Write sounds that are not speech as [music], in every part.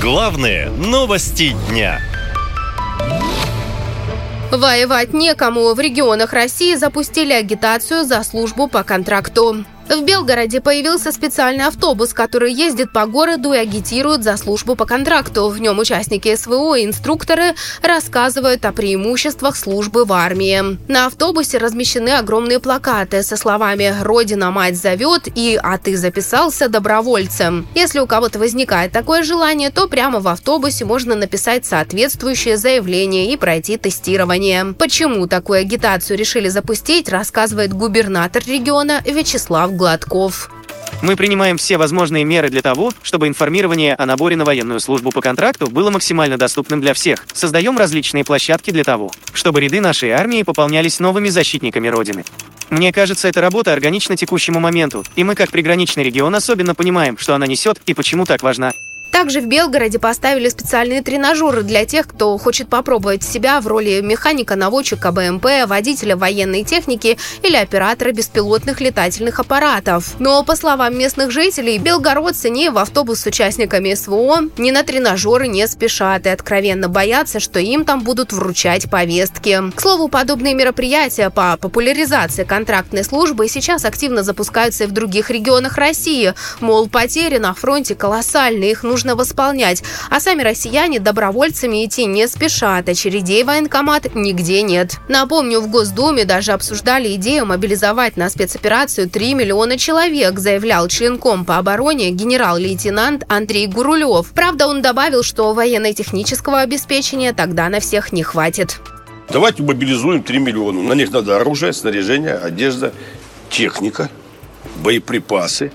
Главные новости дня. Воевать некому. В регионах России запустили агитацию за службу по контракту. В Белгороде появился специальный автобус, который ездит по городу и агитирует за службу по контракту. В нем участники СВО и инструкторы рассказывают о преимуществах службы в армии. На автобусе размещены огромные плакаты со словами «Родина, мать зовет» и «А ты записался добровольцем». Если у кого-то возникает такое желание, то прямо в автобусе можно написать соответствующее заявление и пройти тестирование. Почему такую агитацию решили запустить, рассказывает губернатор региона Вячеслав Гладков. Мы принимаем все возможные меры для того, чтобы информирование о наборе на военную службу по контракту было максимально доступным для всех. Создаем различные площадки для того, чтобы ряды нашей армии пополнялись новыми защитниками Родины. Мне кажется, эта работа органична текущему моменту, и мы, как приграничный регион, особенно понимаем, что она несет и почему так важна. Также в Белгороде поставили специальные тренажеры для тех, кто хочет попробовать себя в роли механика, наводчика БМП, водителя военной техники или оператора беспилотных летательных аппаратов. Но, по словам местных жителей, белгородцы ни в автобус с участниками СВО, ни на тренажеры не спешат и откровенно боятся, что им там будут вручать повестки. К слову, подобные мероприятия по популяризации контрактной службы сейчас активно запускаются и в других регионах России. Мол, потери на фронте колоссальные, их нужно нужно восполнять. А сами россияне добровольцами идти не спешат. Очередей военкомат нигде нет. Напомню, в Госдуме даже обсуждали идею мобилизовать на спецоперацию 3 миллиона человек, заявлял членком по обороне генерал-лейтенант Андрей Гурулев. Правда, он добавил, что военно-технического обеспечения тогда на всех не хватит. Давайте мобилизуем 3 миллиона. На них надо оружие, снаряжение, одежда, техника, боеприпасы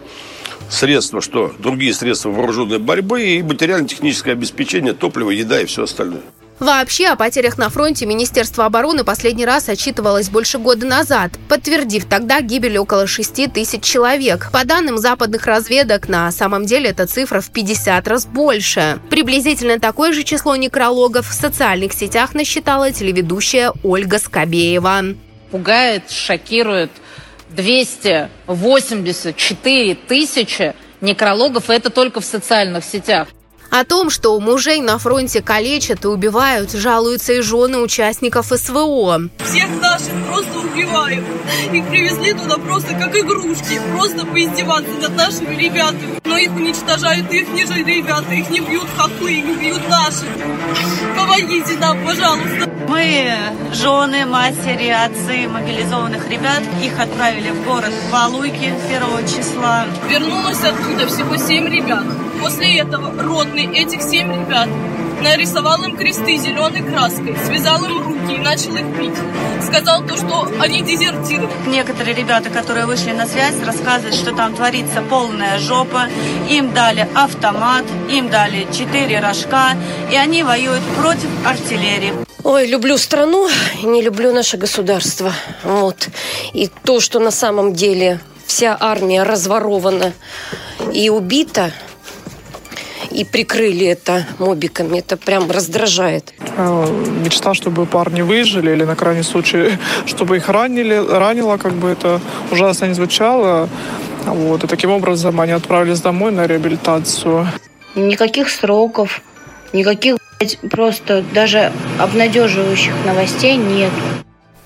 средства, что другие средства вооруженной борьбы и материально-техническое обеспечение, топливо, еда и все остальное. Вообще о потерях на фронте Министерство обороны последний раз отчитывалось больше года назад, подтвердив тогда гибель около 6 тысяч человек. По данным западных разведок, на самом деле эта цифра в 50 раз больше. Приблизительно такое же число некрологов в социальных сетях насчитала телеведущая Ольга Скобеева. Пугает, шокирует – 284 тысячи некрологов, и это только в социальных сетях. О том, что мужей на фронте калечат и убивают, жалуются и жены участников СВО. Всех наших просто убивают. Их привезли туда просто как игрушки, просто поиздеваться над нашими ребятами. Но их уничтожают их не же ребята, их не бьют хохлы, их бьют наши. Помогите нам, пожалуйста. Мы, жены, матери, отцы мобилизованных ребят, их отправили в город Валуйки 1 числа. Вернулось оттуда всего семь ребят. После этого родный этих семь ребят нарисовал им кресты зеленой краской, связал им руки и начал их бить. Сказал то, что они дезертиры. Некоторые ребята, которые вышли на связь, рассказывают, что там творится полная жопа. Им дали автомат, им дали четыре рожка, и они воюют против артиллерии. Ой, люблю страну, не люблю наше государство. Вот. И то, что на самом деле вся армия разворована и убита, и прикрыли это мобиками. Это прям раздражает. Э, мечта, чтобы парни выжили, или на крайний случай, [laughs] чтобы их ранили, ранило, как бы это ужасно не звучало. Вот. И таким образом они отправились домой на реабилитацию. Никаких сроков, никаких просто даже обнадеживающих новостей нет.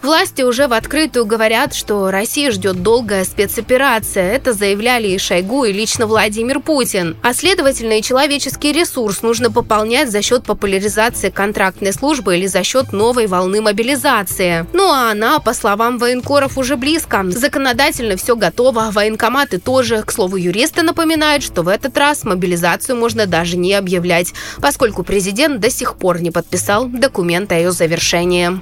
Власти уже в открытую говорят, что Россия ждет долгая спецоперация. Это заявляли и Шойгу, и лично Владимир Путин. А следовательно, и человеческий ресурс нужно пополнять за счет популяризации контрактной службы или за счет новой волны мобилизации. Ну а она, по словам военкоров, уже близко. Законодательно все готово, военкоматы тоже. К слову, юристы напоминают, что в этот раз мобилизацию можно даже не объявлять, поскольку президент до сих пор не подписал документ о ее завершении.